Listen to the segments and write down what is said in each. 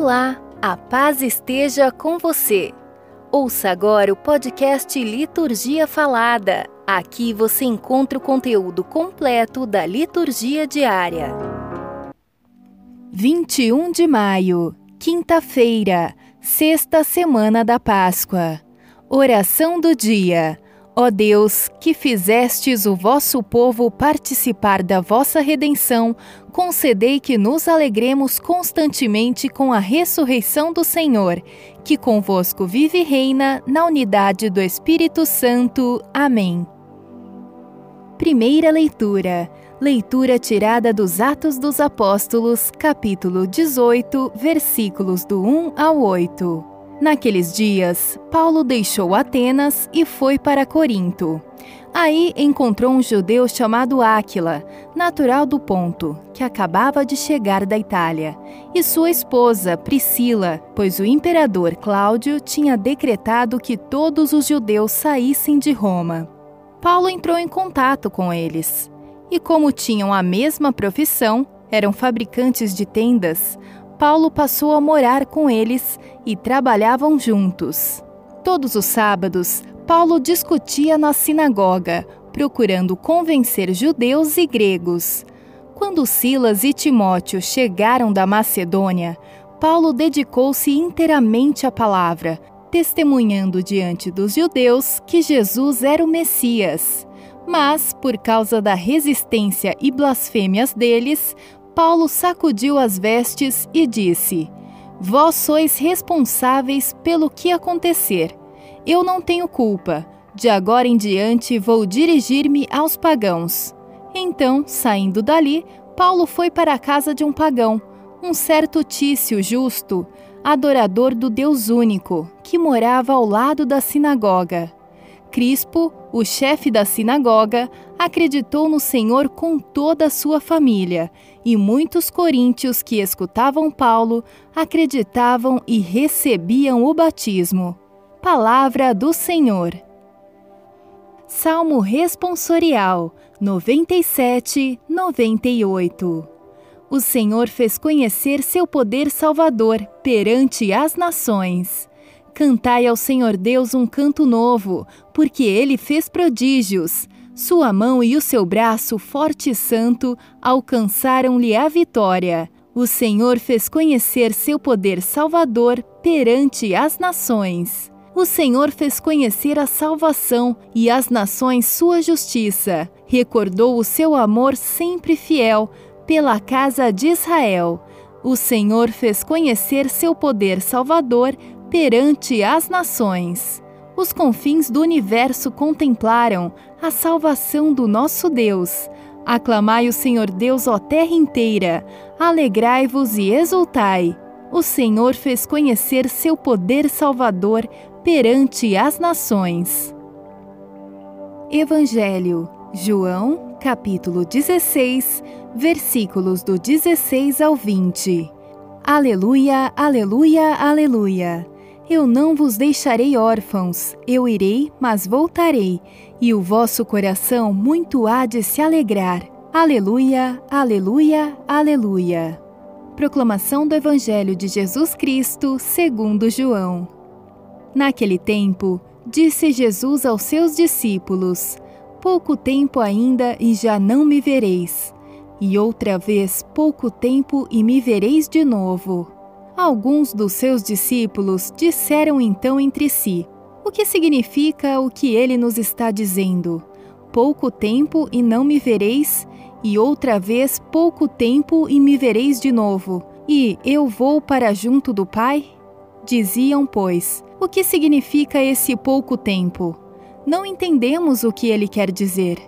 Olá, a paz esteja com você. Ouça agora o podcast Liturgia Falada. Aqui você encontra o conteúdo completo da liturgia diária. 21 de maio, quinta-feira, sexta semana da Páscoa. Oração do dia. Ó Deus, que fizestes o vosso povo participar da vossa redenção, concedei que nos alegremos constantemente com a ressurreição do Senhor, que convosco vive e reina na unidade do Espírito Santo. Amém. Primeira leitura. Leitura tirada dos Atos dos Apóstolos, capítulo 18, versículos do 1 ao 8. Naqueles dias, Paulo deixou Atenas e foi para Corinto. Aí encontrou um judeu chamado Áquila, natural do Ponto, que acabava de chegar da Itália, e sua esposa, Priscila, pois o imperador Cláudio tinha decretado que todos os judeus saíssem de Roma. Paulo entrou em contato com eles. E como tinham a mesma profissão, eram fabricantes de tendas, Paulo passou a morar com eles e trabalhavam juntos. Todos os sábados, Paulo discutia na sinagoga, procurando convencer judeus e gregos. Quando Silas e Timóteo chegaram da Macedônia, Paulo dedicou-se inteiramente à palavra, testemunhando diante dos judeus que Jesus era o Messias. Mas, por causa da resistência e blasfêmias deles, Paulo sacudiu as vestes e disse: Vós sois responsáveis pelo que acontecer. Eu não tenho culpa. De agora em diante vou dirigir-me aos pagãos. Então, saindo dali, Paulo foi para a casa de um pagão, um certo Tício justo, adorador do Deus único, que morava ao lado da sinagoga. Crispo, o chefe da sinagoga, acreditou no Senhor com toda a sua família, e muitos coríntios que escutavam Paulo acreditavam e recebiam o batismo. Palavra do Senhor. Salmo responsorial 97, 98 O Senhor fez conhecer seu poder salvador perante as nações. Cantai ao Senhor Deus um canto novo, porque ele fez prodígios. Sua mão e o seu braço forte e santo alcançaram-lhe a vitória. O Senhor fez conhecer seu poder salvador perante as nações. O Senhor fez conhecer a salvação e as nações sua justiça. Recordou o seu amor sempre fiel pela casa de Israel. O Senhor fez conhecer seu poder salvador perante as nações. Os confins do universo contemplaram a salvação do nosso Deus. Aclamai o Senhor Deus, ó terra inteira, alegrai-vos e exultai. O Senhor fez conhecer seu poder salvador perante as nações. Evangelho, João, capítulo 16, versículos do 16 ao 20. Aleluia, aleluia, aleluia. Eu não vos deixarei órfãos, eu irei, mas voltarei, e o vosso coração muito há de se alegrar. Aleluia, aleluia, aleluia. Proclamação do Evangelho de Jesus Cristo, segundo João. Naquele tempo, disse Jesus aos seus discípulos: Pouco tempo ainda e já não me vereis, e outra vez pouco tempo e me vereis de novo. Alguns dos seus discípulos disseram então entre si: O que significa o que ele nos está dizendo? Pouco tempo e não me vereis, e outra vez pouco tempo e me vereis de novo, e eu vou para junto do Pai? Diziam, pois, o que significa esse pouco tempo? Não entendemos o que ele quer dizer.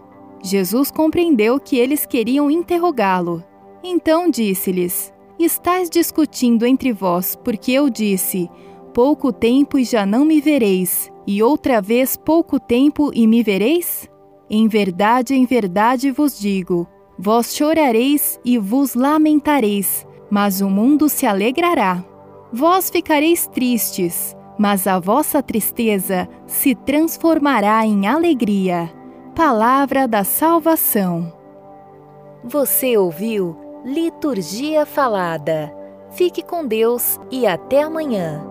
Jesus compreendeu que eles queriam interrogá-lo. Então disse-lhes: Estais discutindo entre vós, porque eu disse: Pouco tempo e já não me vereis, e outra vez pouco tempo e me vereis? Em verdade, em verdade vos digo: vós chorareis e vos lamentareis, mas o mundo se alegrará. Vós ficareis tristes, mas a vossa tristeza se transformará em alegria. Palavra da salvação. Você ouviu? Liturgia Falada. Fique com Deus e até amanhã.